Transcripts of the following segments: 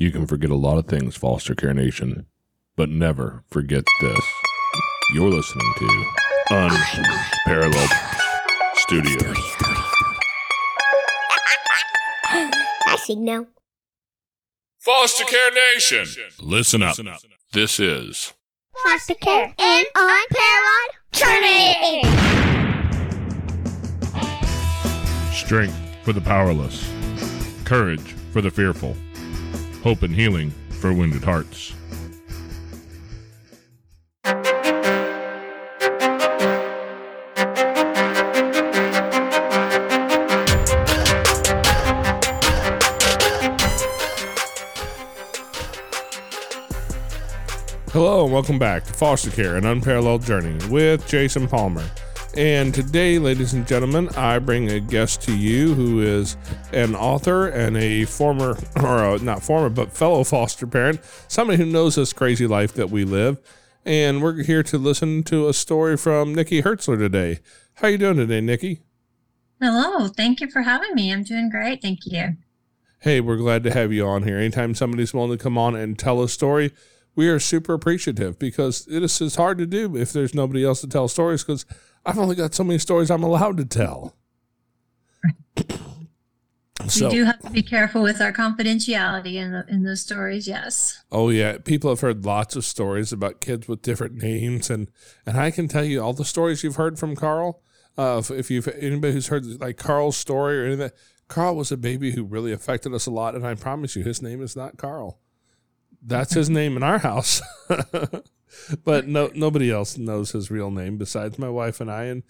You can forget a lot of things, Foster Care Nation, but never forget this. You're listening to Unparalleled Studios. I signal. Foster Care Nation, listen up. This is Foster care and unparalleled journey. strength for the powerless, courage for the fearful, hope and healing for wounded hearts. Hello and welcome back to Foster Care, an unparalleled journey with Jason Palmer. And today, ladies and gentlemen, I bring a guest to you who is an author and a former, or uh not former, but fellow foster parent, somebody who knows this crazy life that we live. And we're here to listen to a story from Nikki Hertzler today. How you doing today, Nikki? Hello. Thank you for having me. I'm doing great. Thank you. Hey, we're glad to have you on here. Anytime somebody's willing to come on and tell a story, we are super appreciative because it is hard to do if there's nobody else to tell stories because I've only got so many stories I'm allowed to tell. we do have to be careful with our confidentiality in, the, in those stories. Yes. Oh yeah, people have heard lots of stories about kids with different names, and and I can tell you all the stories you've heard from Carl. Uh, if, if you've anybody who's heard like Carl's story or anything, Carl was a baby who really affected us a lot, and I promise you, his name is not Carl. That's his name in our house, but no nobody else knows his real name besides my wife and I, and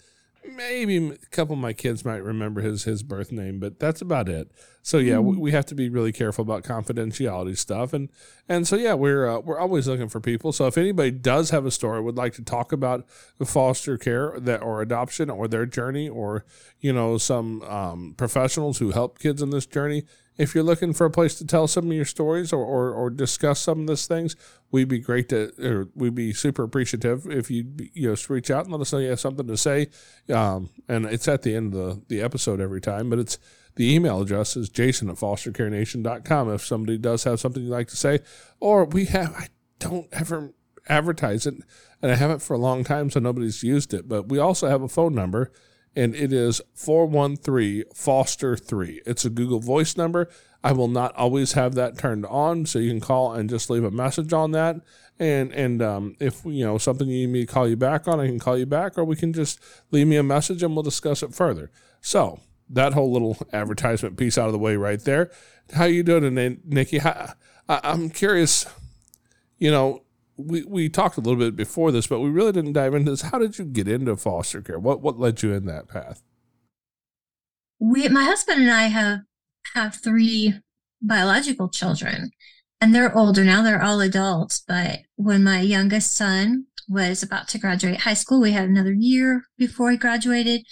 maybe a couple of my kids might remember his his birth name, but that's about it. So yeah, we, we have to be really careful about confidentiality stuff, and and so yeah, we're uh, we're always looking for people. So if anybody does have a story, would like to talk about foster care that or adoption or their journey, or you know some um, professionals who help kids in this journey. If you're looking for a place to tell some of your stories or, or, or discuss some of these things, we'd be great to, or we'd be super appreciative if you you know reach out and let us know you have something to say. Um, and it's at the end of the, the episode every time, but it's the email address is jason at fostercarenation.com if somebody does have something you'd like to say. Or we have, I don't ever advertise it, and I haven't for a long time, so nobody's used it, but we also have a phone number. And it is 413 Foster 3. It's a Google Voice number. I will not always have that turned on, so you can call and just leave a message on that. And and um, if you know something you need me to call you back on, I can call you back, or we can just leave me a message and we'll discuss it further. So that whole little advertisement piece out of the way right there. How you doing Nikki? I, I'm curious. You know, we we talked a little bit before this, but we really didn't dive into this. How did you get into foster care? What what led you in that path? We, my husband and I have have three biological children, and they're older now. They're all adults. But when my youngest son was about to graduate high school, we had another year before he graduated.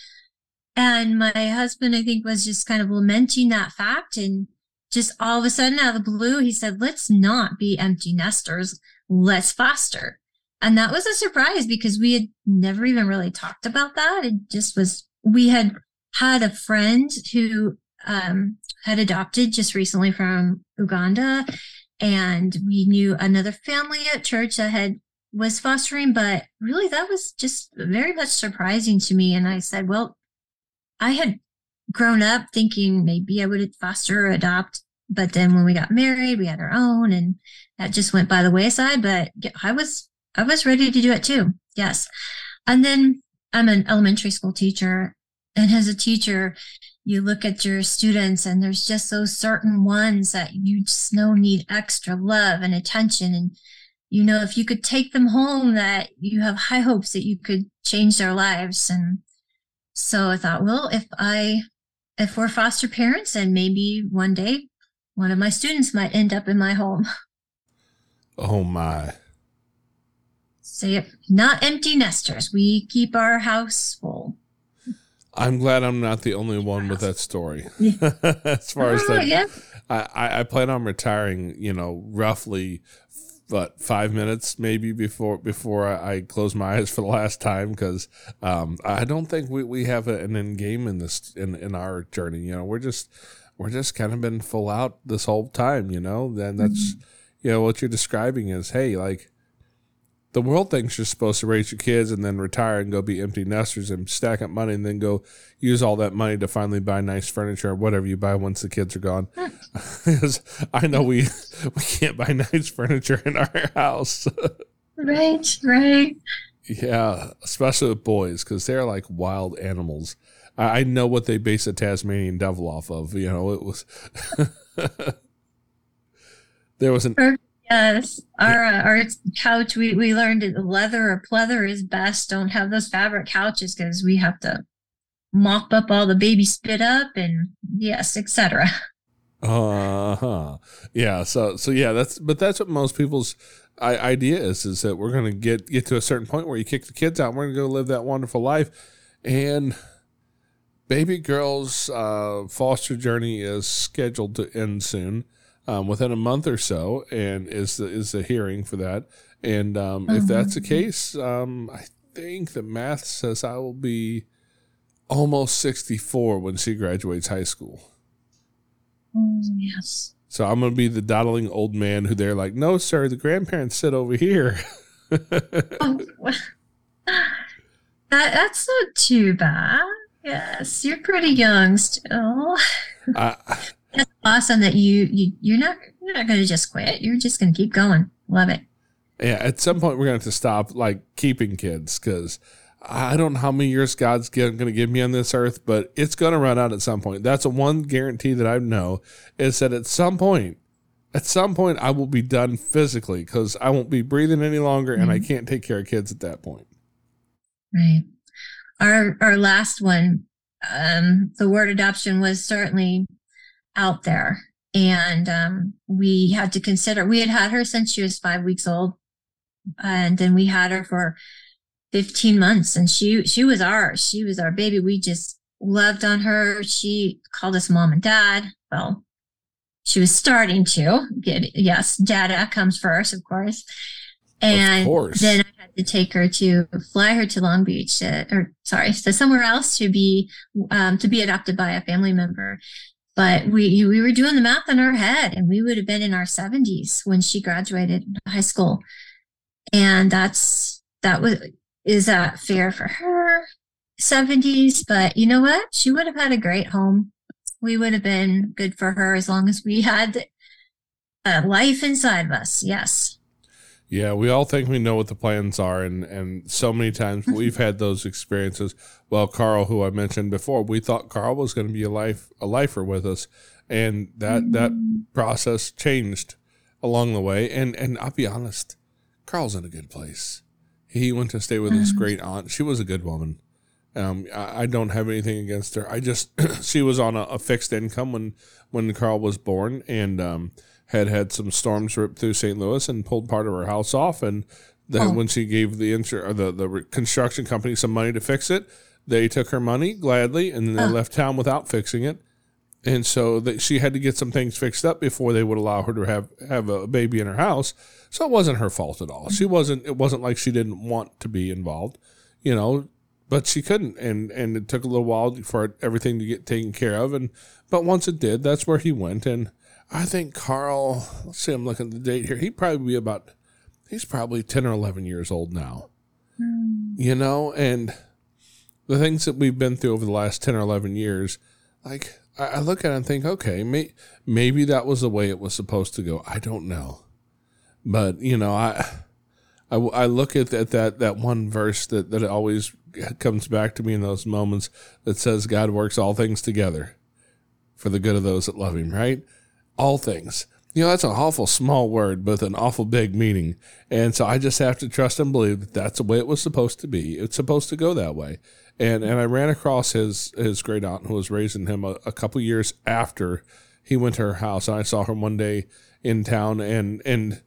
And my husband, I think, was just kind of lamenting that fact. And just all of a sudden, out of the blue, he said, let's not be empty nesters. Let's foster. And that was a surprise because we had never even really talked about that. It just was, we had had a friend who um, had adopted just recently from Uganda. And we knew another family at church that had was fostering, but really that was just very much surprising to me. And I said, well, I had grown up thinking maybe I would foster or adopt, but then when we got married, we had our own, and that just went by the wayside. But I was I was ready to do it too. Yes, and then I'm an elementary school teacher, and as a teacher, you look at your students, and there's just those certain ones that you just know need extra love and attention, and you know if you could take them home, that you have high hopes that you could change their lives and so I thought, well, if I, if we're foster parents, and maybe one day one of my students might end up in my home. Oh my. So yep, not empty nesters. We keep our house full. I'm glad I'm not the only one with that story. Yeah. as far as that, yeah. I, I plan on retiring. You know, roughly, what five minutes maybe before before I, I close my eyes for the last time because um, I don't think we, we have a, an end game in this in in our journey. You know, we're just we're just kind of been full out this whole time, you know. Then that's Mm-hmm. you know what you're describing is hey, like the world thinks you're supposed to raise your kids and then retire and go be empty nesters and stack up money and then go use all that money to finally buy nice furniture or whatever you buy once the kids are gone. Because I know we we can't buy nice furniture in our house. Right, right. yeah, especially with boys because they're like wild animals. I, I know what they base a Tasmanian devil off of. You know, it was there was an Yes, our uh, our couch. We we learned that leather or pleather is best. Don't have those fabric couches because we have to mop up all the baby spit up and yes, etc. Uh huh. Yeah. So so yeah. That's but that's what most people's idea is is that we're gonna get get to a certain point where you kick the kids out. And we're gonna go live that wonderful life, and baby girl's uh, foster journey is scheduled to end soon, um, within a month or so, and is the is the hearing for that. And um, if that's the case, um, I think the math says I will be almost sixty four when she graduates high school. Mm, yes. So I'm gonna be the dawdling old man who they're like, no, sir, the grandparents sit over here. Oh, that that's not too bad. Yes, you're pretty young still. I, That's awesome that you you you're not you're not going to just quit. You're just going to keep going. Love it. yeah, at some point we're gonna have to stop like keeping kids because I don't know how many years God's going to give me on this earth, but it's going to run out at some point. That's one guarantee that I know is that at some point, at some point, I will be done physically because I won't be breathing any longer and I mm-hmm. can't take care of kids at that point. Right. Our our last one, um, the word adoption was certainly out there, and um, we had to consider. We had had her since she was five weeks old, and then we had her for fifteen months, and she she was ours. She was our baby. We just loved on her. She called us mom and dad. Well, she was starting to get yes, dada comes first, of course. And course. then to take her to fly her to Long Beach, or sorry, to somewhere else to be um, to be adopted by a family member. But we we were doing the math in our head, and we would have been in our seventies when she graduated high school, and that's that was is that fair for her? Seventies, but you know what? She would have had a great home. We would have been good for her as long as we had a life inside of us. Yes. Yeah, we all think we know what the plans are, and and so many times we've had those experiences. Well, Carl, who I mentioned before, we thought Carl was going to be a life a lifer with us, and that that process changed along the way. And and I'll be honest, Carl's in a good place. He went to stay with his great aunt. She was a good woman. Um, I, I don't have anything against her. I just she was on a, a fixed income when when Carl was born, and um, had had some storms rip through St. Louis and pulled part of her house off. And then Oh. when she gave the insur- or the the construction company some money to fix it, they took her money gladly, and then they Oh. left town without fixing it. And so that she had to get some things fixed up before they would allow her to have have a baby in her house. So it wasn't her fault at all. She wasn't. It wasn't like she didn't want to be involved, you know. But she couldn't, and and it took a little while for everything to get taken care of. And but once it did, that's where he went. And I think Carl. Let's see, I'm looking at the date here. He'd probably be about. He's probably ten or eleven years old now. Hmm. You know, and the things that we've been through over the last 10 or 11 years, like I, look at it and think, okay, may, maybe that was the way it was supposed to go. I don't know. But, you know, I, I, I look at, at that, that one verse that, that always comes back to me in those moments that says God works all things together for the good of those that love him, right? All things. You know, that's an awful small word, but an awful big meaning. And so I just have to trust and believe that that's the way it was supposed to be. It's supposed to go that way. And and I ran across his his great aunt who was raising him a, a couple years after he went to her house. And I saw her one day in town, and and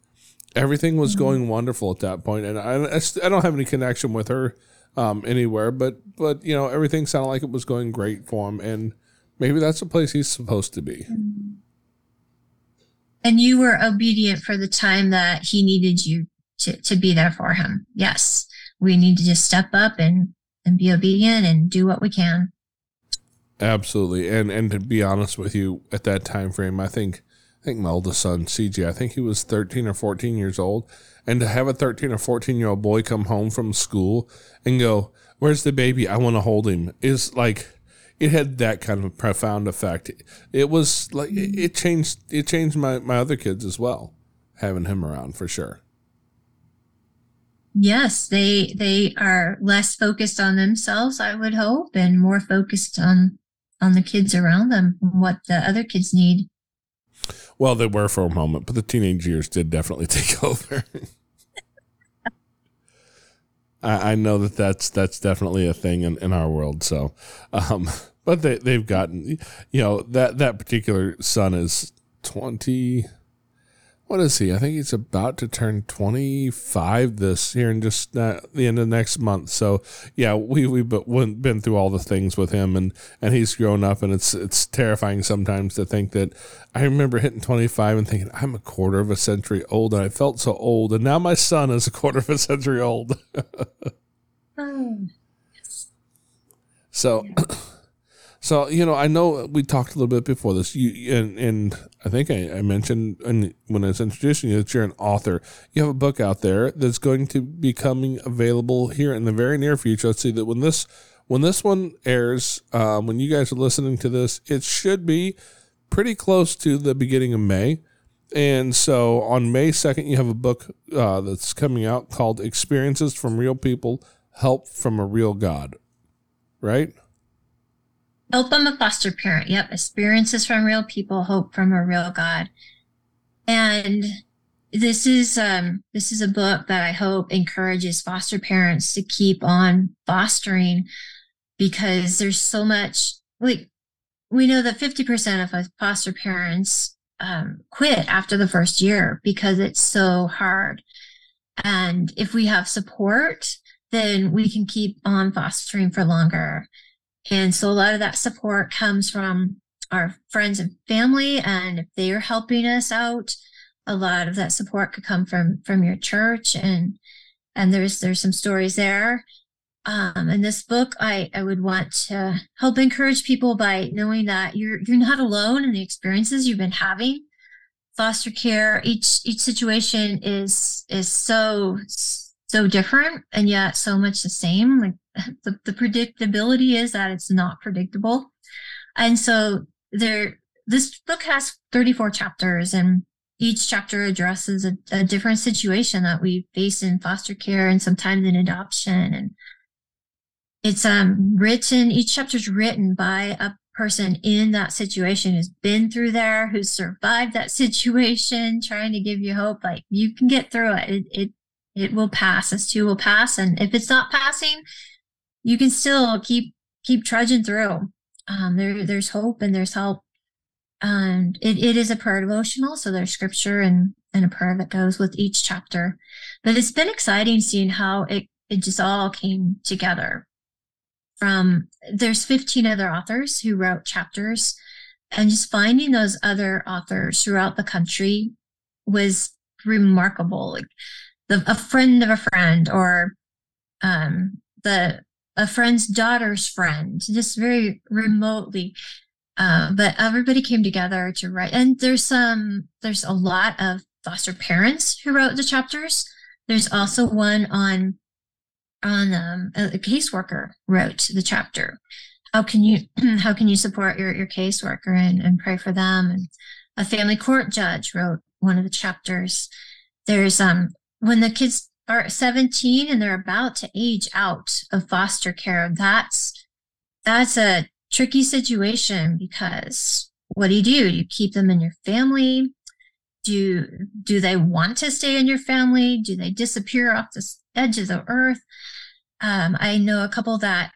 everything was going wonderful at that point. And I I, st- I don't have any connection with her um, anywhere, but but you know everything sounded like it was going great for him, and maybe that's the place he's supposed to be. And you were obedient for the time that he needed you to, to be there for him. Yes. We need to just step up and, and be obedient and do what we can. Absolutely, and and to be honest with you, at that time frame, I think I think my oldest son CJ, I think he was thirteen or fourteen years old, and to have a thirteen or fourteen year old boy come home from school and go, "Where's the baby? I want to hold him," is like it had that kind of profound effect. It was like it changed it changed my my other kids as well, having him around for sure. Yes, they they are less focused on themselves, I would hope, and more focused on on the kids around them, what the other kids need. Well, they were for a moment, but the teenage years did definitely take over. I, I, know that that's that's definitely a thing in, in our world. So, um, but they they've gotten, you know, that that particular son is twenty what is he? I think he's about to turn 25 this year and just uh, the end of next month. So yeah, we we've been through all the things with him and and he's grown up and it's it's terrifying sometimes to think that I remember hitting 25 and thinking I'm a quarter of a century old and I felt so old and now my son is a quarter of a century old. oh. So So you know, I know we talked a little bit before this. You and and I think I, I mentioned when I was introducing you that you're an author. You have a book out there that's going to be coming available here in the very near future. Let's see that when this when this one airs, um, when you guys are listening to this, it should be pretty close to the beginning of May. And so on May 2nd, you have a book uh, that's coming out called Experiences from Real People Help from a Real God, right? Help I'm a foster parent. Yep. Experiences from real people, hope from a real God. And this is um this is a book that I hope encourages foster parents to keep on fostering because there's so much like we know that 50% of foster parents um, quit after the first year because it's so hard. And if we have support, then we can keep on fostering for longer. And so a lot of that support comes from our friends and family. And if they are helping us out, a lot of that support could come from from your church and and there's there's some stories there. Um, in this book, I, I would want to help encourage people by knowing that you're you're not alone in the experiences you've been having. Foster care, each each situation is is so so different and yet so much the same. Like the, the predictability is that it's not predictable. And so there, this book has 34 chapters and each chapter addresses a, a different situation that we face in foster care and sometimes in adoption. And it's um, written, each chapter is written by a person in that situation who's been through there, who's survived that situation, trying to give you hope. Like you can get through it. It, it, it will pass. This too will pass. And if it's not passing, you can still keep keep trudging through. Um, there there's hope and there's help. And it, it is a prayer devotional, so there's scripture and and a prayer that goes with each chapter. But it's been exciting seeing how it it just all came together. From there's 15 other authors who wrote chapters, and just finding those other authors throughout the country was remarkable. Like the, a friend of a friend, or um, the a friend's daughter's friend, just very remotely. Uh, but everybody came together to write, and there's some there's a lot of foster parents who wrote the chapters. There's also one on on um, a, a caseworker wrote the chapter. How can you how can you support your your caseworker and, and pray for them? And a family court judge wrote one of the chapters. There's um when the kids are 17 and they're about to age out of foster care, that's that's a tricky situation because what do you do? Do you keep them in your family? Do do they want to stay in your family? Do they disappear off the edge of the earth? Um, I know a couple that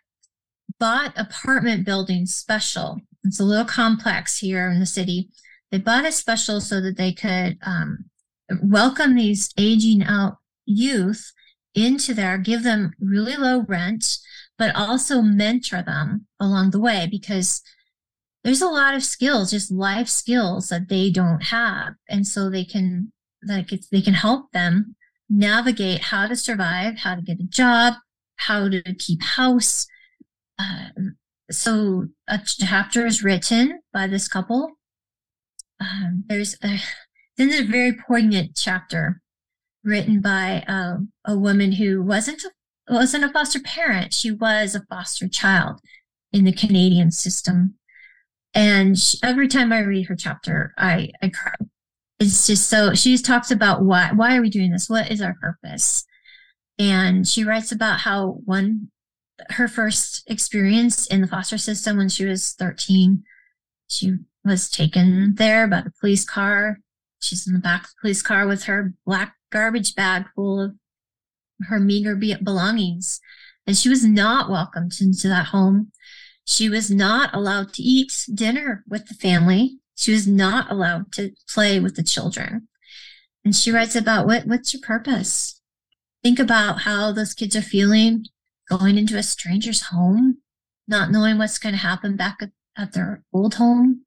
bought apartment buildings special. It's a little complex here in the city. They bought it special so that they could um, welcome these aging out youth into there, give them really low rent, but also mentor them along the way because there's a lot of skills, just life skills that they don't have. And so they can, like, they can help them navigate how to survive, how to get a job, how to keep house, uh, so a chapter is written by this couple. Um, there's a, then is a very poignant chapter written by uh, a woman who wasn't a, wasn't a foster parent. She was a foster child in the Canadian system. And she, every time I read her chapter, I, I cry. It's just so she talks about why why are we doing this? What is our purpose? And she writes about how one her first experience in the foster system when she was 13, she was taken there by the police car. She's in the back of the police car with her black garbage bag full of her meager belongings. And she was not welcomed into that home. She was not allowed to eat dinner with the family. She was not allowed to play with the children. And she writes about what what's your purpose? Think about how those kids are feeling going into a stranger's home, not knowing what's going to happen back at, at their old home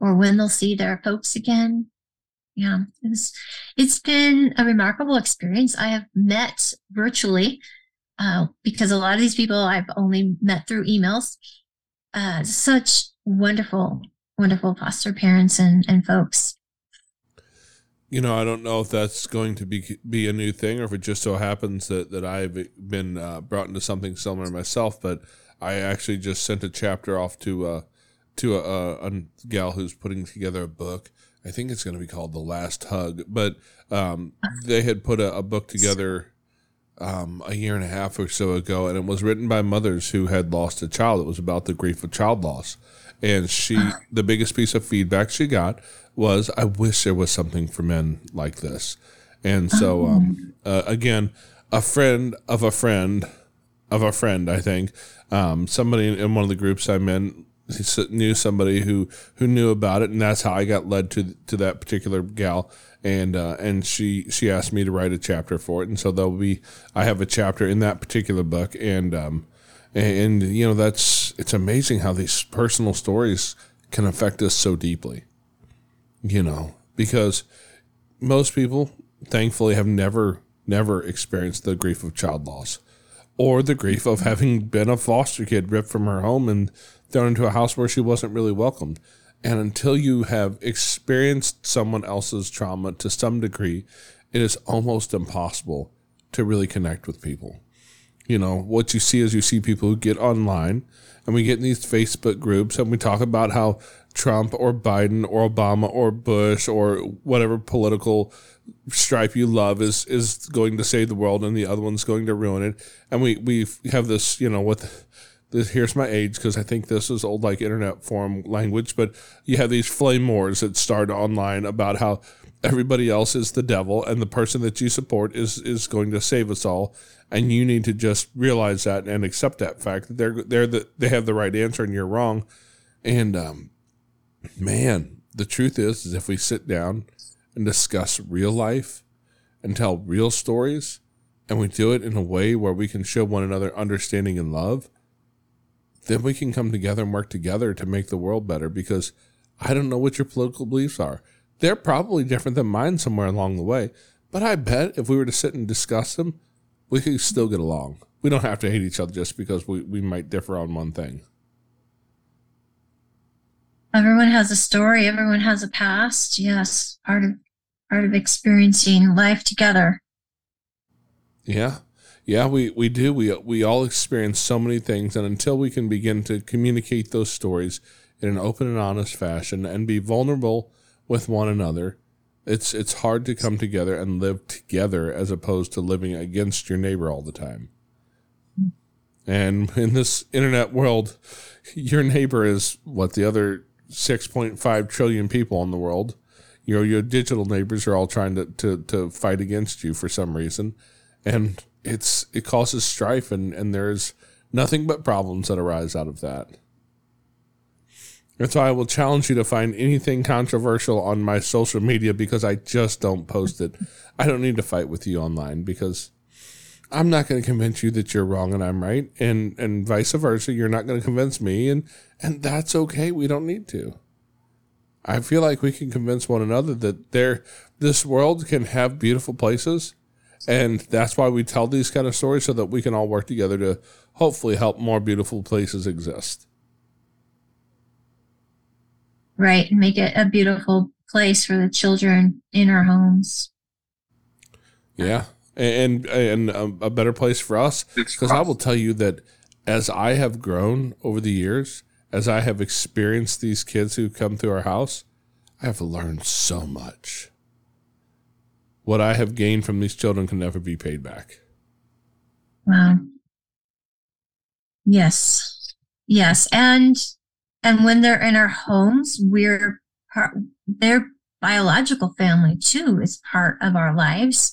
or when they'll see their folks again. Yeah, it's it's been a remarkable experience. I have met virtually uh, because a lot of these people I've only met through emails uh, such wonderful, wonderful foster parents and, and folks. You know, I don't know if that's going to be be a new thing or if it just so happens that, that I've been uh, brought into something similar myself. But I actually just sent a chapter off to uh, to a, a, a gal who's putting together a book. I think it's going to be called The Last Hug. But um, they had put a, a book together um, a year and a half or so ago, and it was written by mothers who had lost a child. It was about the grief of child loss. And she, the biggest piece of feedback she got was, I wish there was something for men like this. And so, um, uh, again, a friend of a friend of a friend, I think, um, somebody in one of the groups I'm in knew somebody who, who knew about it. And that's how I got led to, to that particular gal and uh, and she she asked me to write a chapter for it, and so there'll be I have a chapter in that particular book, and um, and, and you know that's it's amazing how these personal stories can affect us so deeply, you know, because most people thankfully have never never experienced the grief of child loss or the grief of having been a foster kid ripped from her home and thrown into a house where she wasn't really welcomed and until you have experienced someone else's trauma to some degree, it is almost impossible to really connect with people. You know, what you see is you see people who get online and we get in these Facebook groups and we talk about how Trump or Biden or Obama or Bush or whatever political stripe you love is is going to save the world and the other one's going to ruin it. And we we have this, you know, with this, here's my age because I think this is old like internet forum language, but you have these flame wars that start online about how everybody else is the devil and the person that you support is is going to save us all, and you need to just realize that and accept that fact that they're they're the, they have the right answer and you're wrong, and um, man, the truth is, is if we sit down and discuss real life and tell real stories, and we do it in a way where we can show one another understanding and love then we can come together and work together to make the world better because I don't know what your political beliefs are. They're probably different than mine somewhere along the way, but I bet if we were to sit and discuss them, we could still get along. We don't have to hate each other just because we, we might differ on one thing. Everyone has a story, everyone has a past. Yes, part of part of experiencing life together. Yeah. Yeah, we, we do. We, we all experience so many things. And until we can begin to communicate those stories in an open and honest fashion and be vulnerable with one another, it's, it's hard to come together and live together as opposed to living against your neighbor all the time. And in this internet world, your neighbor is what the other 6.5 trillion people in the world. You know, your digital neighbors are all trying to, to, to fight against you for some reason. And it's it causes strife and and there's nothing but problems that arise out of that. And so I will challenge you to find anything controversial on my social media because I just don't post it. I don't need to fight with you online because I'm not going to convince you that you're wrong and I'm right, and and vice versa. You're not going to convince me, and and that's okay. We don't need to. I feel like we can convince one another that there, this world can have beautiful places, and that's why we tell these kind of stories so that we can all work together to hopefully help more beautiful places exist. right, and make it a beautiful place for the children in our homes. Yeah, and and a better place for us because I will tell you that as I have grown over the years, as I have experienced these kids who come through our house, I have learned so much. What I have gained from these children can never be paid back. Wow. Yes. Yes. And and when they're in our homes, we're part their biological family too is part of our lives.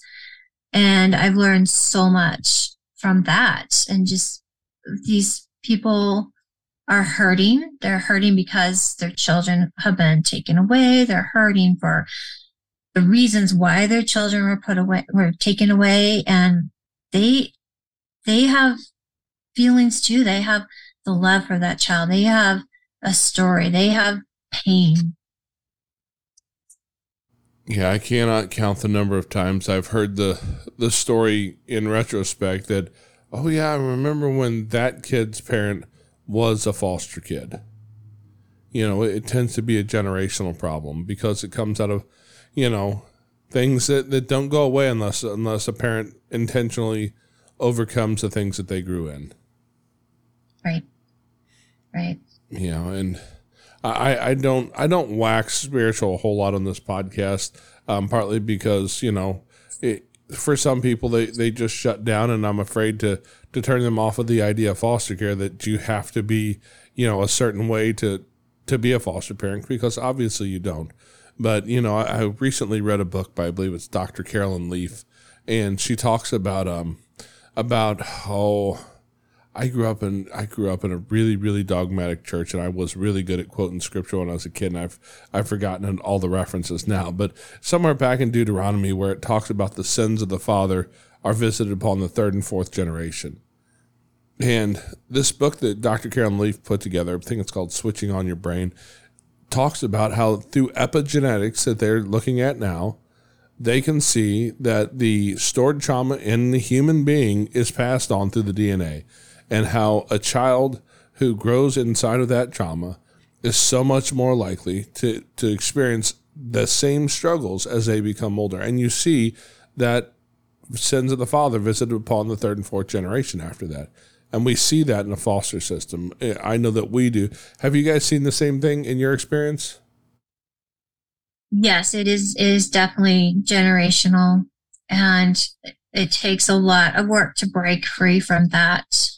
And I've learned so much from that. And just these people are hurting. They're hurting because their children have been taken away. They're hurting for the reasons why their children were put away, were taken away. And they, they have feelings too. They have the love for that child. They have a story. They have pain. Yeah, I cannot count the number of times I've heard the the story in retrospect that, oh yeah, I remember when that kid's parent was a foster kid. You know, it, tends to be a generational problem because it comes out of, you know, things that, that don't go away unless unless a parent intentionally overcomes the things that they grew in. Right. Right. You know, and I, I don't I don't wax spiritual a whole lot on this podcast, um, partly because you know, it, for some people they, they just shut down, and I'm afraid to to turn them off of the idea of foster care that you have to be you know a certain way to to be a foster parent because obviously you don't. But you know, I, I recently read a book by I believe it's Dr. Carolyn Leaf, and she talks about um about how I grew up in I grew up in a really really dogmatic church, and I was really good at quoting scripture when I was a kid. And I've I've forgotten all the references now, but somewhere back in Deuteronomy where it talks about the sins of the father are visited upon the third and fourth generation. And this book that Dr. Caroline Leaf put together, I think it's called Switching on Your Brain, talks about how through epigenetics that they're looking at now, they can see that the stored trauma in the human being is passed on through the DNA and how a child who grows inside of that trauma is so much more likely to, to experience the same struggles as they become older. And you see that sins of the father visited upon the third and fourth generation after that. And we see that in the foster system. I know that we do. Have you guys seen the same thing in your experience? Yes, it is it is definitely generational and it takes a lot of work to break free from that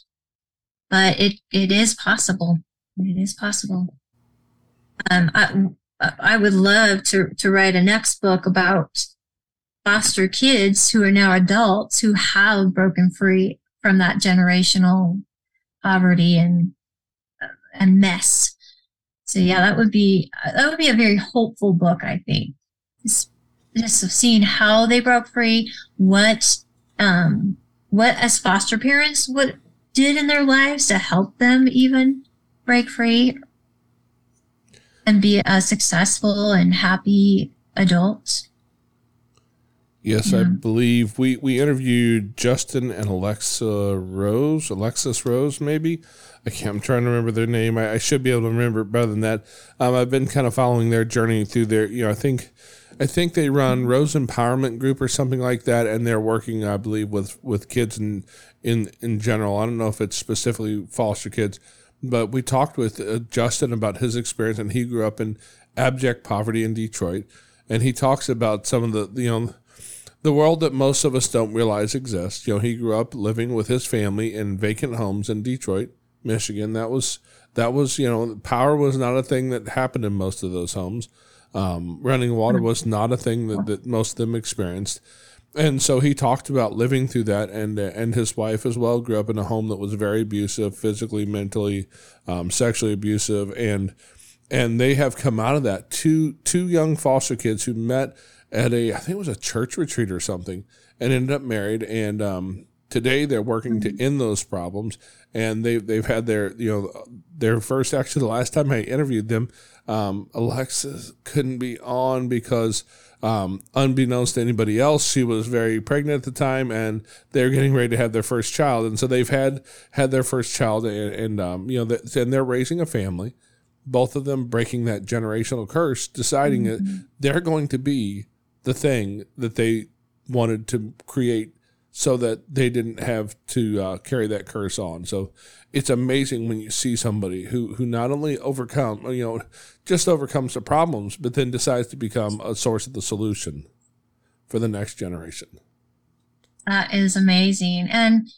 but it it is possible. It is possible. Um, I I would love to to write a next book about foster kids who are now adults who have broken free from that generational poverty and and mess. So yeah, that would be that would be a very hopeful book. I think just, seeing how they broke free, what um, what as foster parents what did in their lives to help them even break free and be a successful and happy adult. Yes, yeah. I believe we, we interviewed Justin and Alexa Rose, Alexis Rose, maybe. I can't, I'm trying to remember their name. I, I should be able to remember it better than that. Um, I've been kind of following their journey through their, you know, I think I think they run Rose Empowerment Group or something like that, and they're working, I believe, with with kids in in in general. I don't know if it's specifically foster kids, but we talked with uh, Justin about his experience, and he grew up in abject poverty in Detroit, and he talks about some of the you know the world that most of us don't realize exists. You know, he grew up living with his family in vacant homes in Detroit, Michigan. That was that was you know power was not a thing that happened in most of those homes. Um, running water hmm. was not a thing that, that most of them experienced. And so he talked about living through that, and and his wife as well grew up in a home that was very abusive, physically, mentally, um, sexually abusive, and and they have come out of that. Two two young foster kids who met at a I think it was a church retreat or something, and ended up married. And um, today they're working to end those problems, and they they've had their you know their first actually the last time I interviewed them, um, Alexis couldn't be on because, um, unbeknownst to anybody else, she was very pregnant at the time, and they're getting ready to have their first child, and so they've had had their first child, and, and um, you know, and they're raising a family, both of them breaking that generational curse, deciding that they're going to be the thing that they wanted to create so that they didn't have to uh, carry that curse on. So it's amazing when you see somebody who, who not only overcome, you know, just overcomes the problems, but then decides to become a source of the solution for the next generation. That is amazing. And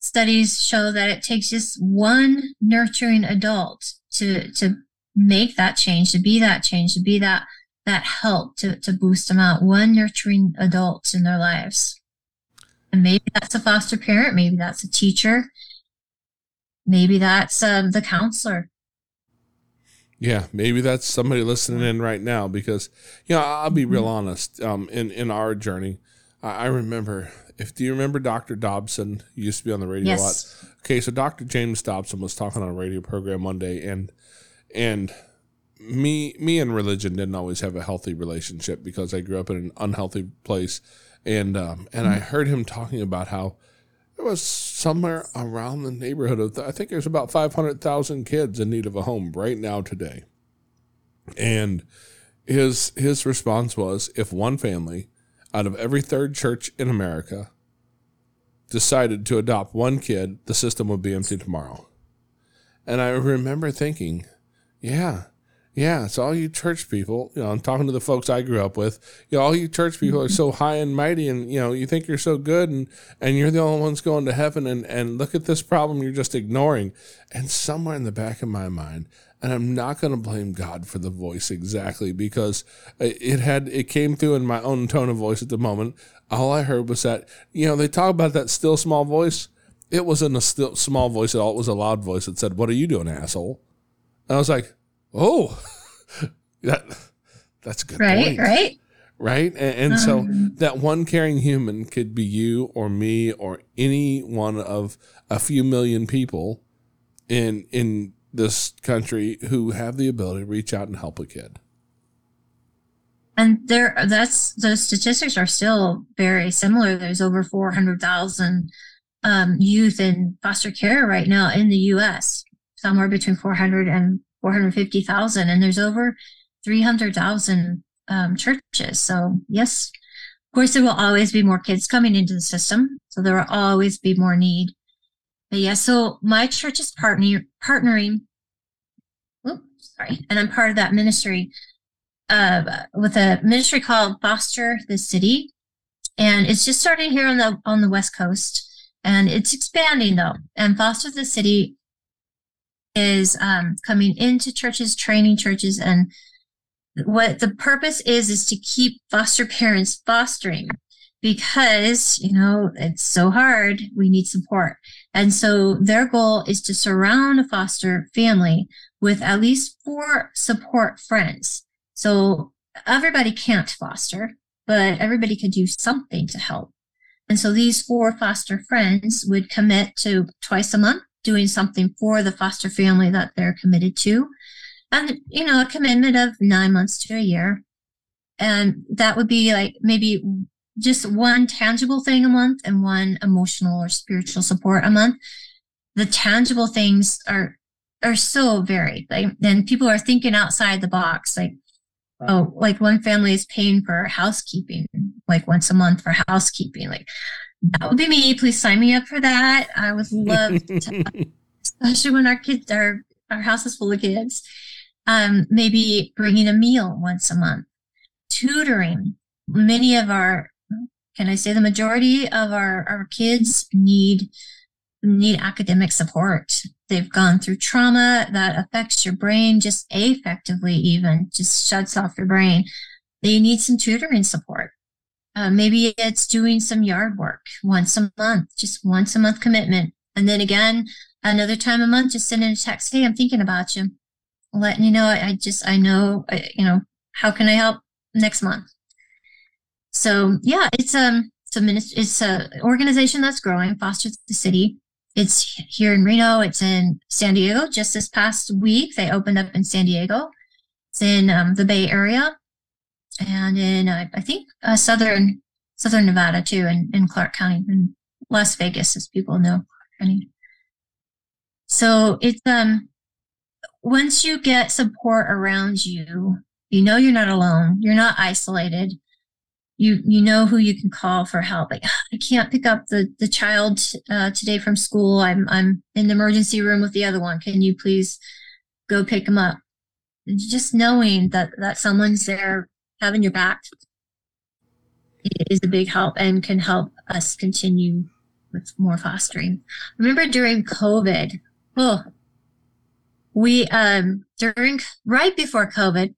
studies show that it takes just one nurturing adult to to make that change, to be that change, to be that that help to, to boost them out. One nurturing adults in their lives. And maybe that's a foster parent, maybe that's a teacher, maybe that's um, the counselor. Yeah, maybe that's somebody listening in right now because you know I'll be real honest. Um, in in our journey, I, I remember. If do you remember Dr. Dobson? He used to be on the radio Yes. a lot. Okay, so Dr. James Dobson was talking on a radio program one day, and and me me and religion didn't always have a healthy relationship because I grew up in an unhealthy place, and um, and I heard him talking about how there was somewhere around the neighborhood of I think there's about five hundred thousand kids in need of a home right now today, and his his response was if one family out of every third church in America decided to adopt one kid, the system would be empty tomorrow. And I remember thinking, yeah, yeah, so all you church people. You know, I'm talking to the folks I grew up with. You know, all you church people are so high and mighty, and you know, you think you're so good, and and you're the only ones going to heaven. And and look at this problem you're just ignoring. And somewhere in the back of my mind, and I'm not going to blame God for the voice exactly because it had it came through in my own tone of voice at the moment. All I heard was that you know they talk about that still small voice. It wasn't a still small voice at all. It was a loud voice that said, "What are you doing, asshole?" And I was like, "Oh, that that's a good Right, point." right. right? And, and so Um. that one caring human could be you or me or any one of a few million people in in this country who have the ability to reach out and help a kid. And there, that's those statistics are still very similar. There's over 400,000 um, youth in foster care right now in the U.S. Somewhere between 400 and 450,000, and there's over 300,000 um, churches. So yes, of course, there will always be more kids coming into the system, so there will always be more need. But yeah, so my church is partnering partnering. Oops, sorry, and I'm part of that ministry uh, with a ministry called Foster the City, and it's just starting here on the on the West Coast, and it's expanding though. And Foster the City is um, coming into churches, training churches, and what the purpose is is to keep foster parents fostering because you know it's so hard. We need support, and so their goal is to surround a foster family with at least four support friends. So everybody can't foster, but everybody could do something to help. And so these four foster friends would commit to twice a month doing something for the foster family that they're committed to. And, you know, a commitment of nine months to a year. And that would be like maybe just one tangible thing a month and one emotional or spiritual support a month. The tangible things are are so varied. Like then people are thinking outside the box. Like oh, like one family is paying for housekeeping, like once a month for housekeeping. Like that would be me. Please sign me up for that. I would love to, especially when our kids our our house is full of kids. Um, maybe bringing a meal once a month, tutoring. Many of our, can I say, the majority of our our kids need need academic support. They've gone through trauma that affects your brain just affectively, even just shuts off your brain. They need some tutoring support. Uh, maybe it's doing some yard work once a month, just once a month commitment. And then again, another time a month, just sending a text, Hey, I'm thinking about you. Letting you know, I, I just, I know, I, you know, how can I help next month? So yeah, it's, um, it's a ministry, it's a organization that's growing, Foster the City. It's here in Reno. It's in San Diego. Just this past week, they opened up in San Diego. It's in um, the Bay Area, and in uh, I think uh, southern Southern Nevada too, and in Clark County, and Las Vegas, as people know. Clark County. So it's um, once you get support around you, you know you're not alone. You're not isolated. You you know who you can call for help. Like I can't pick up the the child uh, today from school. I'm I'm in the emergency room with the other one. Can you please go pick him up? Just knowing that that someone's there having your back is a big help and can help us continue with more fostering. Remember during COVID, oh, we um during right before COVID,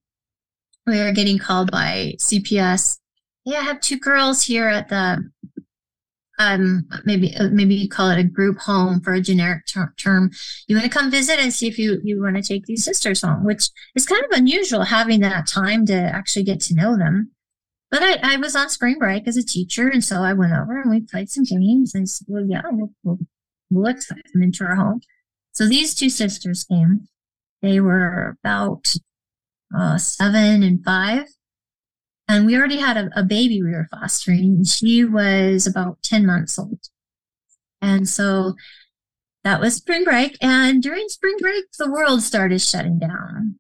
we were getting called by CPS. Yeah, I have two girls here at the um maybe uh, maybe you call it a group home for a generic ter- term. You want to come visit and see if you you want to take these sisters home, which is kind of unusual having that time to actually get to know them. But I, I was on spring break as a teacher, and so I went over and we played some games. And said, well, yeah, we'll, we'll, we'll accept them into our home. So these two sisters came. They were about uh, seven and five. And we already had a, a baby we were fostering. She was about 10 months old. And so that was spring break. And during spring break, the world started shutting down.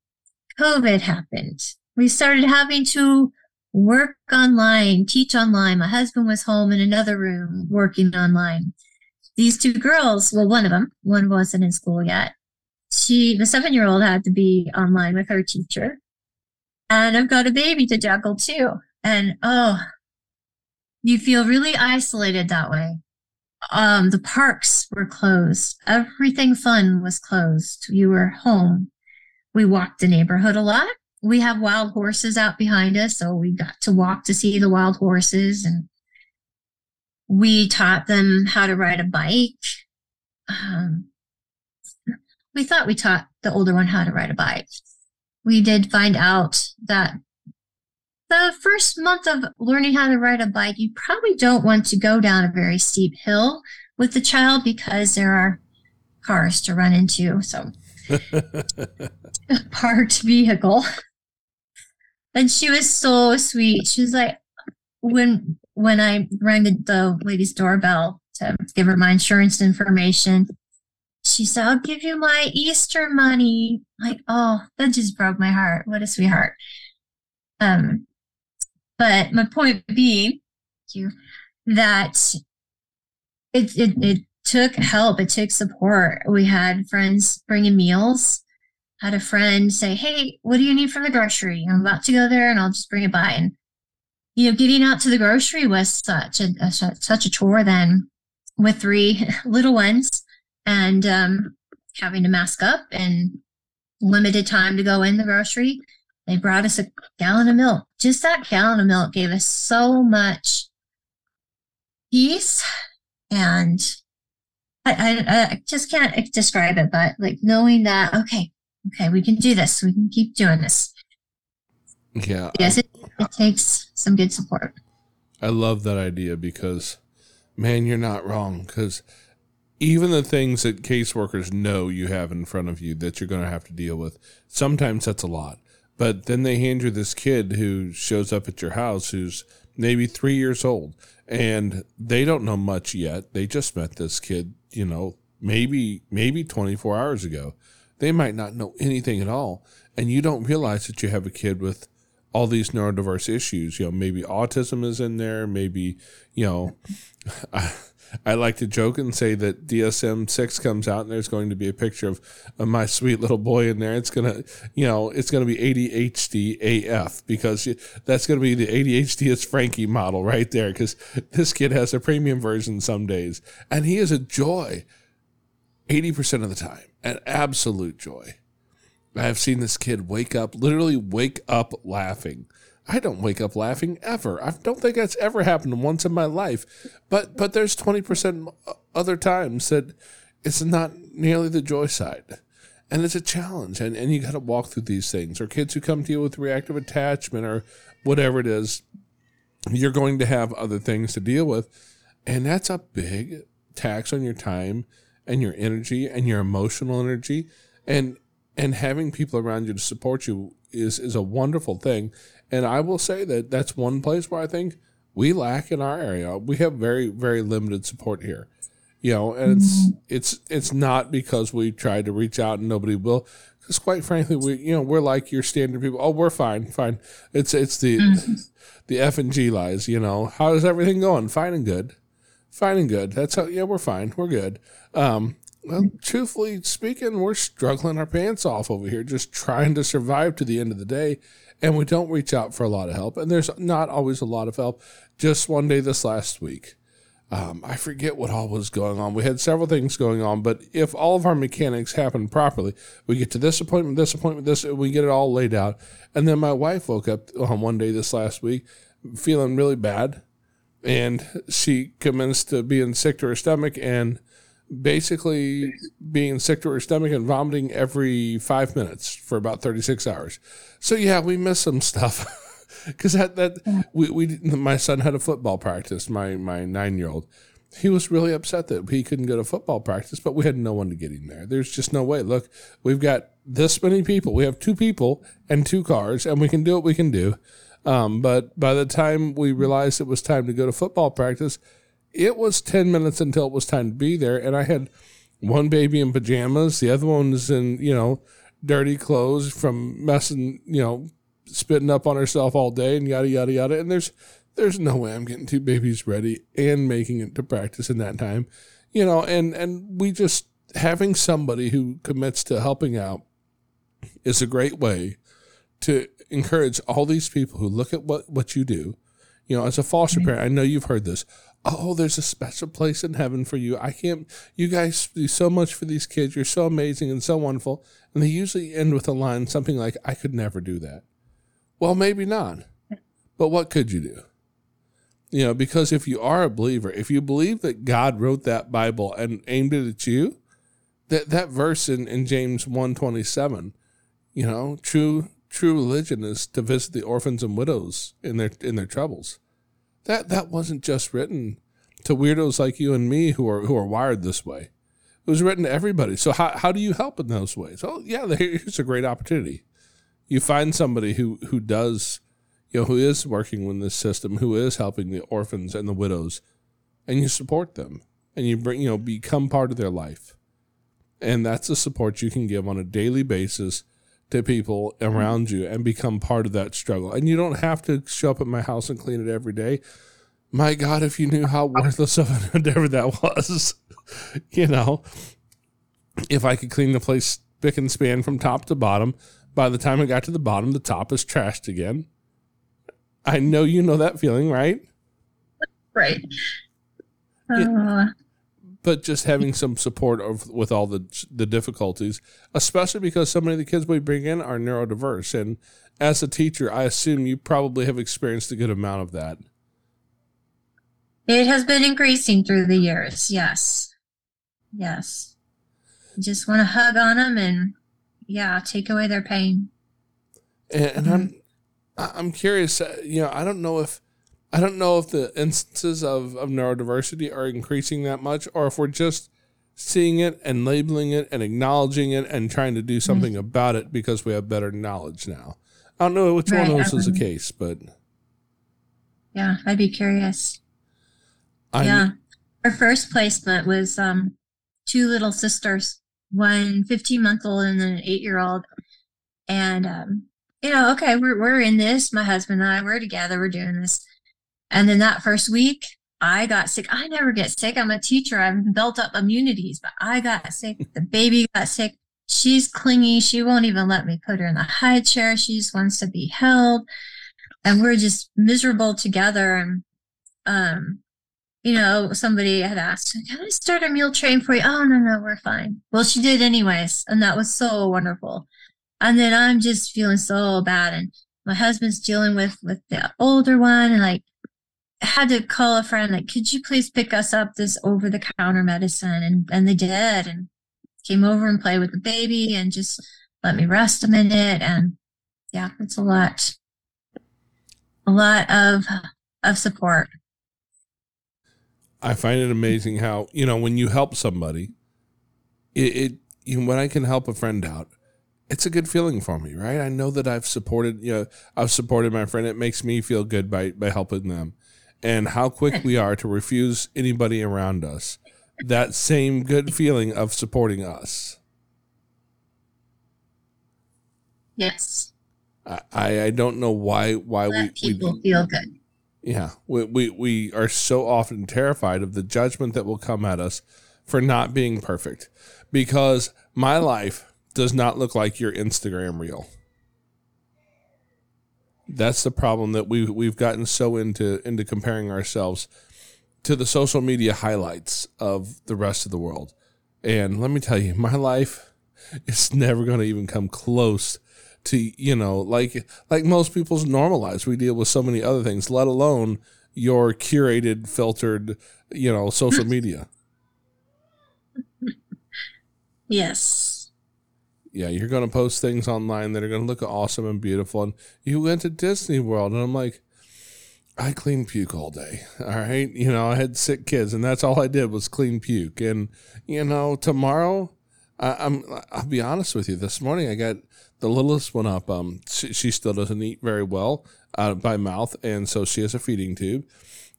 COVID happened. We started having to work online, teach online. My husband was home in another room working online. These two girls, well, one of them, one wasn't in school yet. She, the seven year old, had to be online with her teacher. And I've got a baby to juggle too. And oh, you feel really isolated that way. Um, the parks were closed. Everything fun was closed. You were home. We walked the neighborhood a lot we have wild horses out behind us, so we got to walk to see the wild horses and we taught them how to ride a bike. Um, we thought we taught the older one how to ride a bike. We did find out that the first month of learning how to ride a bike, you probably don't want to go down a very steep hill with the child because there are cars to run into. So, parked vehicle and she was so sweet. She was like, when when I rang the, the lady's doorbell to give her my insurance information, she said, "I'll give you my Easter money." Like, oh, that just broke my heart. What a sweetheart. Um, but my point being, you that it it it took help. It took support. We had friends bringing meals had a friend say, Hey, what do you need from the grocery? I'm about to go there and I'll just bring it by. And, you know, getting out to the grocery was such a, a such a chore then with three little ones and um, having to mask up and limited time to go in the grocery. They brought us a gallon of milk. Just that gallon of milk gave us so much peace and I, I, I, just can't describe it, but like knowing that, okay, okay, we can do this. We can keep doing this. Yeah. Yes, it, it takes some good support. I love that idea because, man, you're not wrong. Because even the things that caseworkers know you have in front of you that you're going to have to deal with, sometimes that's a lot. But then they hand you this kid who shows up at your house who's maybe three years old and they don't know much yet. They just met this kid, you know, maybe maybe 24 hours ago. They might not know anything at all. And you don't realize that you have a kid with all these neurodiverse issues. You know, maybe autism is in there. Maybe, you know, I, I like to joke and say that DSM 6 comes out and there's going to be a picture of, of my sweet little boy in there. It's going to, you know, it's going to be ADHD AF because that's going to be the ADHD is Frankie model right there because this kid has a premium version some days and he is a joy 80% of the time an absolute joy. I have seen this kid wake up, literally wake up laughing. I don't wake up laughing ever. I don't think that's ever happened once in my life. But but there's 20% other times that it's not nearly the joy side. And it's a challenge and, and you got to walk through these things. Or kids who come to you with reactive attachment or whatever it is, you're going to have other things to deal with. And that's a big tax on your time and your energy and your emotional energy and and having people around you to support you is is a wonderful thing and i will say that that's one place where i think we lack in our area we have very very limited support here you know and it's mm-hmm. it's it's not because we tried to reach out and nobody will Because quite frankly, we you know we're like your standard people. Oh, we're fine, fine. It's it's the Mhm. the F and G lies. You know, how is everything going? Fine and good, fine and good. That's how. Yeah, we're fine. We're good. Um, well, truthfully speaking, we're struggling our pants off over here, just trying to survive to the end of the day, and we don't reach out for a lot of help. And there's not always a lot of help. Just one day this last week. Um, I forget what all was going on. We had several things going on, but if all of our mechanics happen properly, we get to this appointment, this appointment, this, we get it all laid out. And then my wife woke up on one day this last week feeling really bad, and she commenced to being sick to her stomach and basically being sick to her stomach and vomiting every five minutes for about 36 hours. So yeah, we missed some stuff. Because that that we, we my son had a football practice. My my nine year old, he was really upset that he couldn't go to football practice, but we had no one to get him there. There's just no way. Look, we've got this many people. We have two people and two cars, and we can do what we can do. Um, but by the time we realized it was time to go to football practice, it was ten minutes until it was time to be there, and I had one baby in pajamas, the other one was in you know dirty clothes from messing you know spitting up on herself all day and yada yada yada. And there's there's no way I'm getting two babies ready and making it to practice in that time, you know. And and we just having somebody who commits to helping out is a great way to encourage all these people who look at what what you do. You know, as a foster mm-hmm. parent, I know you've heard this. Oh, there's a special place in heaven for you. I can't. You guys do so much for these kids. You're so amazing and so wonderful. And they usually end with a line something like, "I could never do that." Well, maybe not. But what could you do? You know, because if you are a believer, if you believe that God wrote that Bible and aimed it at you, that that verse in, in James 127, you know, true true religion is to visit the orphans and widows in their in their troubles. That that wasn't just written to weirdos like you and me who are who are wired this way. It was written to everybody. So how how do you help in those ways? Oh yeah, here's a great opportunity you find somebody who who does you know who is working in this system who is helping the orphans and the widows and you support them and you bring you know become part of their life and that's the support you can give on a daily basis to people mm-hmm. around you and become part of that struggle and you don't have to show up at my house and clean it every day my god if you knew how worthless of an endeavor that was you know if i could clean the place spick and span from top to bottom by the time I got to the bottom, the top is trashed again. I know you know that feeling, right? Right. Yeah. Uh, But just having some support of, with all the the difficulties, especially because so many of the kids we bring in are neurodiverse, and as a teacher, I assume you probably have experienced a good amount of that. it has been increasing through the years. Yes. Yes. Just want to hug on them and, yeah, take away their pain. and, and I'm I- I'm curious. uh, You know, I don't know if I don't know if the instances of of neurodiversity are increasing that much, or if we're just seeing it and labeling it and acknowledging it and trying to do something about it because we have better knowledge now. I don't know which one Right, of those is the um, case, but Yeah, I'd be curious. I yeah. Our first placement was um two little sisters, one 15 month old and then an eight year old. And um, you know, okay, we're we're in this, my husband and I, we're together, we're doing this. And then that first week, I got sick. I never get sick. I'm a teacher. I've built up immunities, but I got sick. The baby got sick. She's clingy. She won't even let me put her in the high chair. She just wants to be held. And we're just miserable together. And um, you know, somebody had asked, Can I start a meal train for you? Oh, no, no, we're fine. Well, she did anyways. And that was so wonderful. And then I'm just feeling so bad. And my husband's dealing with with the older one and like had to call a friend, like, could you please pick us up this over the counter medicine? And and they did and came over and played with the baby and just let me rest a minute. And yeah, it's a lot. A lot of of support. I find it amazing how you know when you help somebody, it, it you know, when I can help a friend out, it's a good feeling for me, right? I know that I've supported you know I've supported my friend. It makes me feel good by by helping them, and how quick we are to refuse anybody around us that same good feeling of supporting us. Yes. I, I don't know why why Let we, people we feel good. yeah we, we we are so often terrified of the judgment that will come at us for not being perfect because my life does not look like your Instagram reel. That's the problem that we we've gotten so into into comparing ourselves to the social media highlights of the rest of the world. And let me tell you, my life is never going to even come close to, you know, like like most people's normal lives. We deal with so many other things, let alone your curated, filtered, you know, social media. Yes. Yeah, you're going to post things online that are going to look awesome and beautiful. And you went to Disney World, and I'm like, I clean puke all day. All right. You know, I had sick kids, and that's all I did was clean puke. And, you know, tomorrow, I, I'm, I'll be honest with you. This morning, I got the littlest one up. Um, she, she still doesn't eat very well uh, by mouth. And so she has a feeding tube.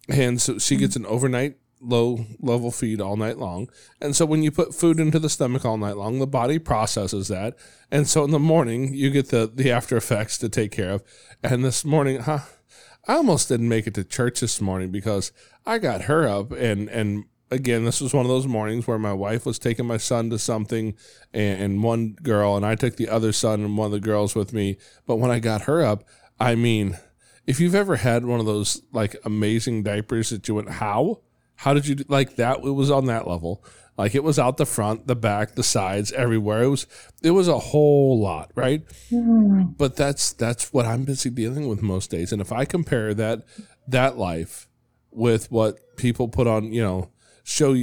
And so she gets an overnight low level feed all night long. And so when you put food into the stomach all night long, the body processes that. And so in the morning, you get the, the after effects to take care of. And this morning, huh, I almost didn't make it to church this morning because I got her up and, and again, this was one of those mornings where my wife was taking my son to something and, and one girl, and I took the other son and one of the girls with me. But when I got her up, I mean, if you've ever had one of those like amazing diapers that you went, how? How did you do like that? It was on that level. Like it was out the front, the back, the sides, everywhere. It was it was a whole lot, right? Mm-hmm. But that's that's what I'm busy dealing with most days. And if I compare that that life with what people put on, you know, show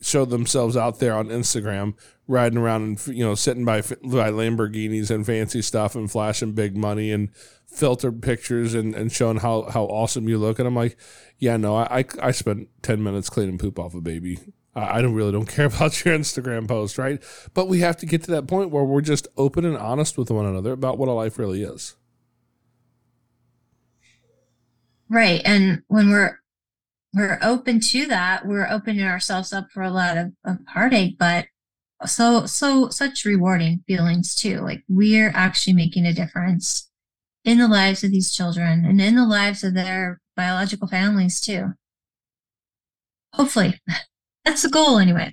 show themselves out there on Instagram, riding around and you know sitting by by Lamborghinis and fancy stuff and flashing big money and filtered pictures and, and showing how how awesome you look. And I'm like, yeah, no, I I, I spent ten minutes cleaning poop off a baby. I I don't really don't care about your Instagram post, right? But we have to get to that point where we're just open and honest with one another about what a life really is. Right. And when we're we're open to that, we're opening ourselves up for a lot of, of heartache, but so so such rewarding feelings too. Like we're actually making a difference in the lives of these children and in the lives of their biological families too. Hopefully. That's the goal anyway.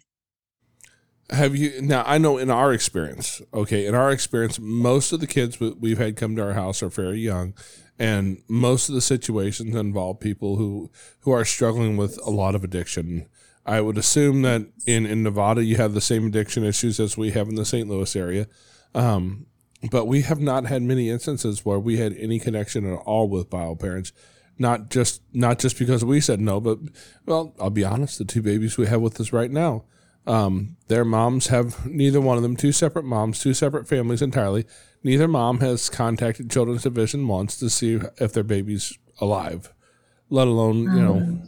Have you now? I know in our experience, okay, in our experience, most of the kids we- we've had come to our house are very young, and most of the situations involve people who who are struggling with a lot of addiction. I would assume that in in Nevada you have the same addiction issues as we have in the St. Louis area, um, but we have not had many instances where we had any connection at all with bio parents. Not just not just because we said no, but well, I'll be honest. The two babies we have with us right now, um, their moms have neither one of them two separate moms, two separate families entirely. Neither mom has contacted Children's Division once to see if their baby's alive, let alone you know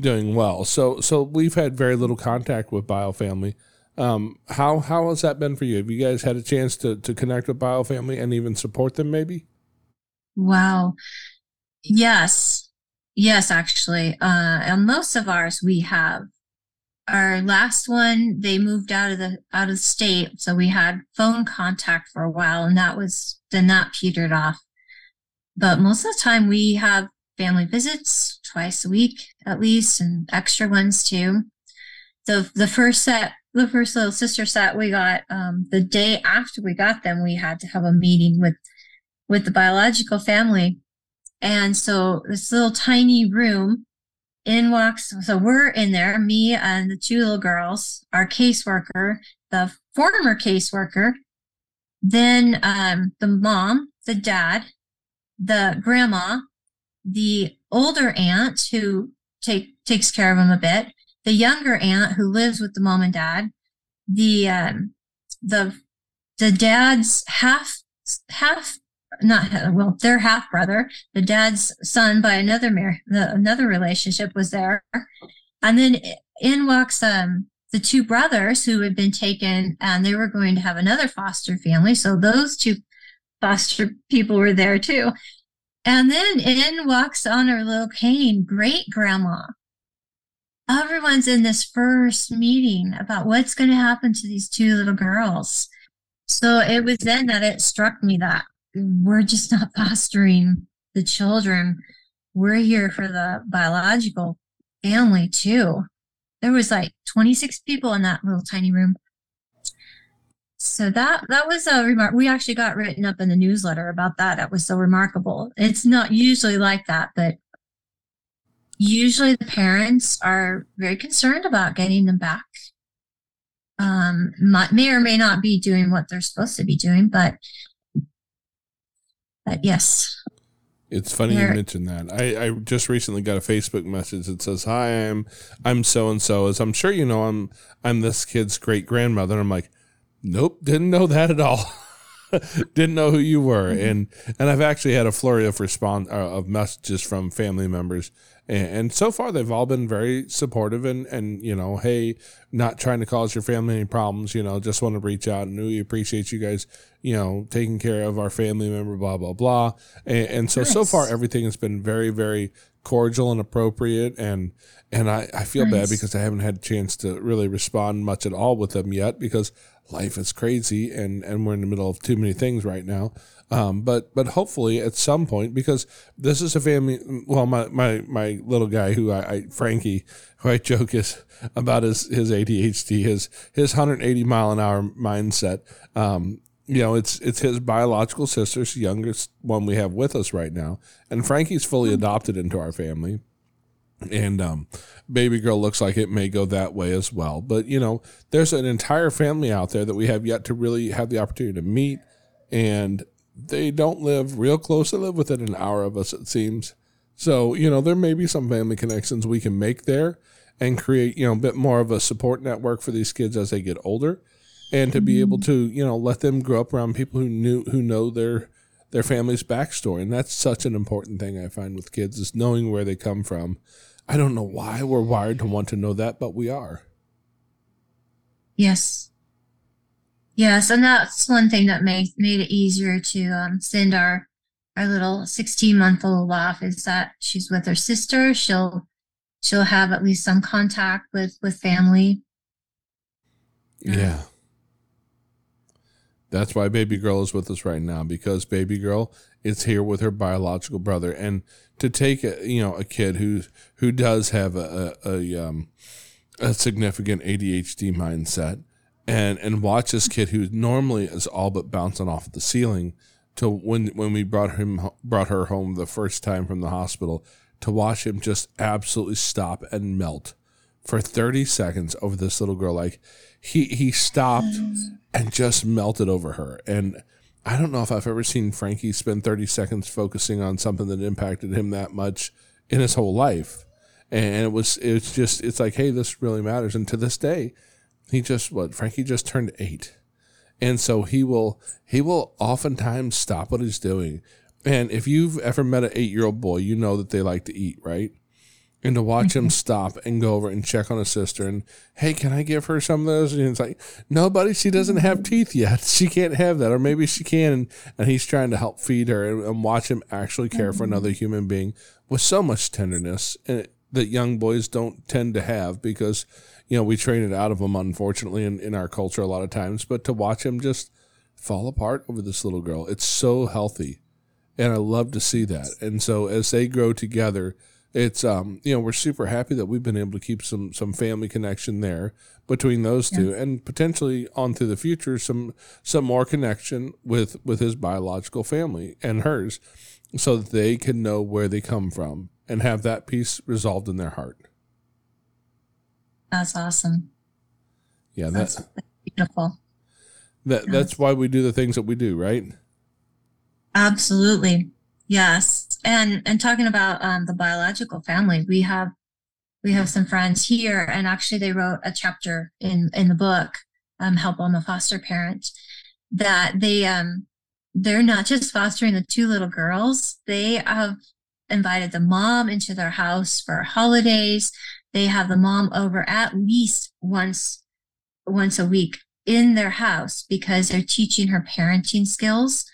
doing well. So so we've had very little contact with Bio Family. Um, how how has that been for you? Have you guys had a chance to to connect with Bio Family and even support them? Maybe. Wow. Yes. Yes, actually. Uh and most of ours we have. Our last one, they moved out of the out of state, so we had phone contact for a while, and that was then that petered off. But most of the time we have family visits twice a week at least, and extra ones too. The the first set, the first little sister set we got, um, the day after we got them, we had to have a meeting with with the biological family. And so this little tiny room in walks, so we're in there, me and the two little girls, our caseworker, the former caseworker, then um, the mom, the dad, the grandma, the older aunt who take takes care of him a bit, the younger aunt who lives with the mom and dad, the um, the the dad's half half not well their half brother the dad's son by another mar- the, another relationship was there. And then in walks um the two brothers who had been taken and they were going to have another foster family. So those two foster people were there too. And then in walks on her little cane great grandma everyone's in this first meeting about what's going to happen to these two little girls so it was then that it struck me that we're just not fostering the children. We're here for the biological family too. There was like 26 people in that little tiny room. So that that was a remark. We actually got written up in the newsletter about that. That was so remarkable. It's not usually like that, but usually the parents are very concerned about getting them back. Um, might, may or may not be doing what they're supposed to be doing, but but yes, It's funny you mentioned that. I, I just recently got a Facebook message that says, "Hi, I'm I'm so and so." As I'm sure you know, I'm I'm this kid's great grandmother. I'm like, nope, didn't know that at all. didn't know who you were, Mm-hmm. and and I've actually had a flurry of response uh, of messages from family members, and, and so far they've all been very supportive and and you know, hey, not trying to cause your family any problems. You know, just want to reach out and we appreciate you guys. You know, taking care of our family member, blah blah blah, and, and so so far everything has been very very cordial and appropriate and and I, I feel bad because I haven't had a chance to really respond much at all with them yet because life is crazy and and we're in the middle of too many things right now. Um, but but hopefully at some point because this is a family well my my, my little guy who I, I Frankie who I joke is about his his ADHD his his 180 mile an hour mindset. Um, you know, it's it's his biological sister's youngest one we have with us right now, and Frankie's fully adopted into our family, and um, baby girl looks like it may go that way as well. But you know, there's an entire family out there that we have yet to really have the opportunity to meet, and they don't live real close. They live within an hour of us, it seems. So you know, there may be some family connections we can make there, and create you know a bit more of a support network for these kids as they get older and to be able to you know let them grow up around people who knew who know their their family's backstory and that's such an important thing i find with kids is knowing where they come from i don't know why we're wired to want to know that but we are Yes. Yes, and that's one thing that made made it easier to um, send our our little sixteen month old off is that she's with her sister. She'll she'll have at least some contact with with family. yeah that's why baby girl is with us right now because baby girl is here with her biological brother. And to take a you know a kid who who does have a a, a um a significant ADHD mindset and and watch this kid who normally is all but bouncing off the ceiling to when when we brought him brought her home the first time from the hospital to watch him just absolutely stop and melt for 30 seconds over this little girl like he he stopped and just melted over her. And I don't know if I've ever seen Frankie spend 30 seconds focusing on something that impacted him that much in his whole life. And it was it's just it's like hey this really matters. And to this day he just what frankie just turned eight. And so he will he will oftentimes stop what he's doing. And if you've ever met an eight year old boy you know that they like to eat right and to watch him stop and go over and check on his sister and hey can i give her some of those? And it's like no buddy she doesn't have teeth yet. She can't have that. Or maybe she can. And, and he's trying to help feed her and, and watch him actually care for mm-hmm. another human being with so much tenderness and that young boys don't tend to have because you know we train it out of them unfortunately in, in our culture a lot of times. But to watch him just fall apart over this little girl it's so healthy. And i love to see that. And so as they grow together it's um you know we're super happy that we've been able to keep some some family connection there between those two and potentially on through the future some some more connection with with his biological family and hers so that they can know where they come from and have that peace resolved in their heart That's awesome. yeah That's that, beautiful. that that's why we do the things that we do right Absolutely. Yes. And and talking about um the biological family, we have we have some friends here and actually they wrote a chapter in in the book, um, Help I'm a Foster Parent, that they um they're not just fostering the two little girls, they have invited the mom into their house for holidays. They have the mom over at least once once a week in their house because they're teaching her parenting skills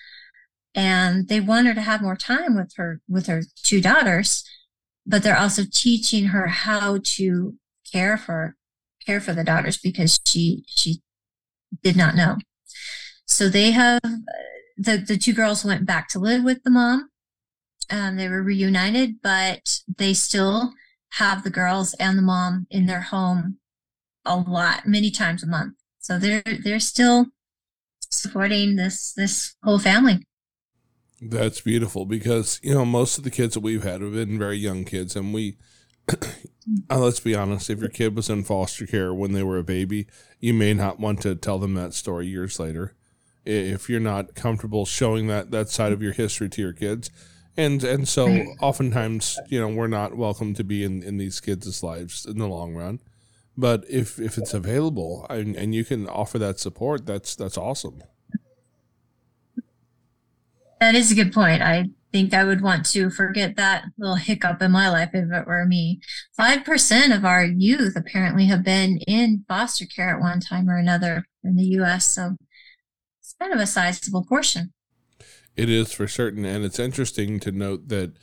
and they want her to have more time with her with her two daughters but they're also teaching her how to care for care for the daughters because she she did not know so they have the the two girls went back to live with the mom. Um, they were reunited, but they still have the girls and the mom in their home a lot, many times a month. So they're they're still supporting this this whole family. That's beautiful because you know most of the kids that we've had have been very young kids, and we. uh, let's be honest. If your kid was in foster care when they were a baby, you may not want to tell them that story years later. If you're not comfortable showing that that side of your history to your kids, and and so oftentimes you know we're not welcome to be in in these kids' lives in the long run. But if if it's available and, and you can offer that support, that's that's awesome. That is a good point. I think I would want to forget that little hiccup in my life if it were me. 5% of our youth apparently have been in foster care at one time or another in the US. So it's kind of a sizable portion. It is for certain, and it's interesting to note that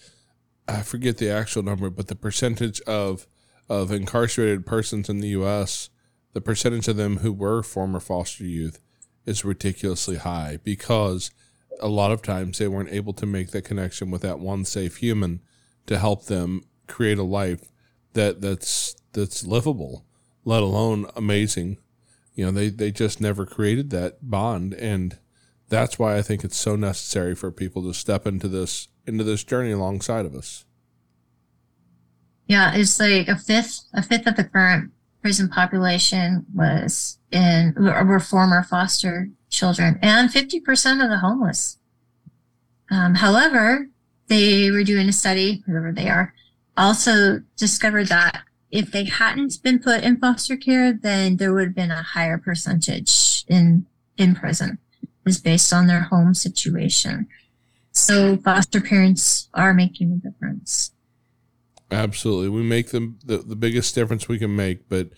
I forget the actual number, but the percentage of of incarcerated persons in the U.S., the percentage of them who were former foster youth, is ridiculously high because a lot of times they weren't able to make that connection with that one safe human to help them create a life that that's that's livable, let alone amazing. You know, they they just never created that bond and that's why I think it's so necessary for people to step into this into this journey alongside of us. Yeah, it's like a fifth, a fifth of the current prison population was in were former foster children, and fifty percent of the homeless. Um, however, they were doing a study, whoever they are, also discovered that if they hadn't been put in foster care, then there would have been a higher percentage in in prison, is based on their home situation. So foster parents are making a difference. Absolutely. We make them the, the biggest difference we can make, but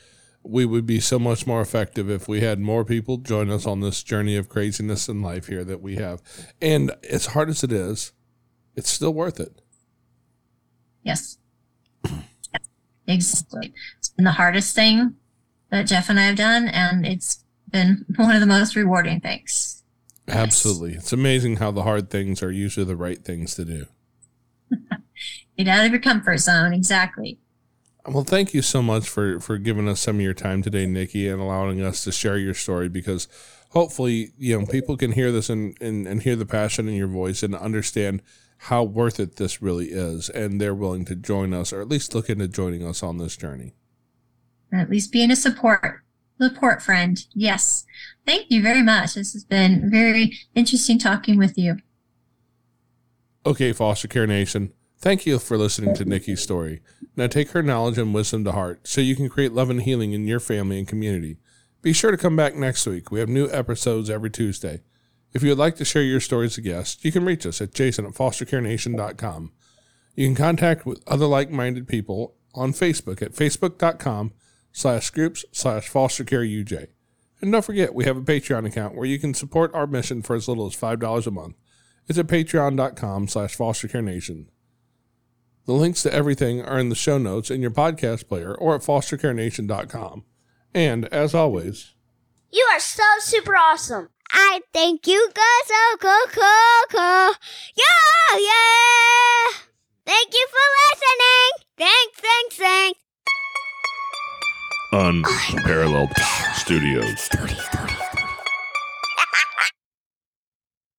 we would be so much more effective if we had more people join us on this journey of craziness in life here that we have. And as hard as it is, it's still worth it. Yes. Exactly. It's been the hardest thing that Jeff and I have done, and it's been one of the most rewarding things. Yes. Absolutely. It's amazing how the hard things are usually the right things to do. Get out of your comfort zone. Exactly. Well, thank you so much for for giving us some of your time today, Nikki, and allowing us to share your story because hopefully, you know, people can hear this and, and, and hear the passion in your voice and understand how worth it this really is, and they're willing to join us or at least look into joining us on this journey. At least being a support support friend. Yes. Thank you very much. This has been very interesting talking with you. Okay, Foster Care Nation. Thank you for listening to Nikki's story. Now take her knowledge and wisdom to heart so you can create love and healing in your family and community. Be sure to come back next week. We have new episodes every Tuesday. If you would like to share your story as a guest, you can reach us at jason at fostercarenation.com. You can contact with other like-minded people on Facebook at facebook.com slash groups slash fostercareuj. And don't forget, we have a Patreon account where you can support our mission for as little as $5 a month. It's at patreon.com slash fostercarenation. The links to everything are in the show notes in your podcast player or at fostercarenation.com. And as always, You are so super awesome. I think you guys are cool, cool, cool. Yeah, yeah. Thank you for listening. Thanks, thanks, thanks. Unparalleled Studios. Studio, studio.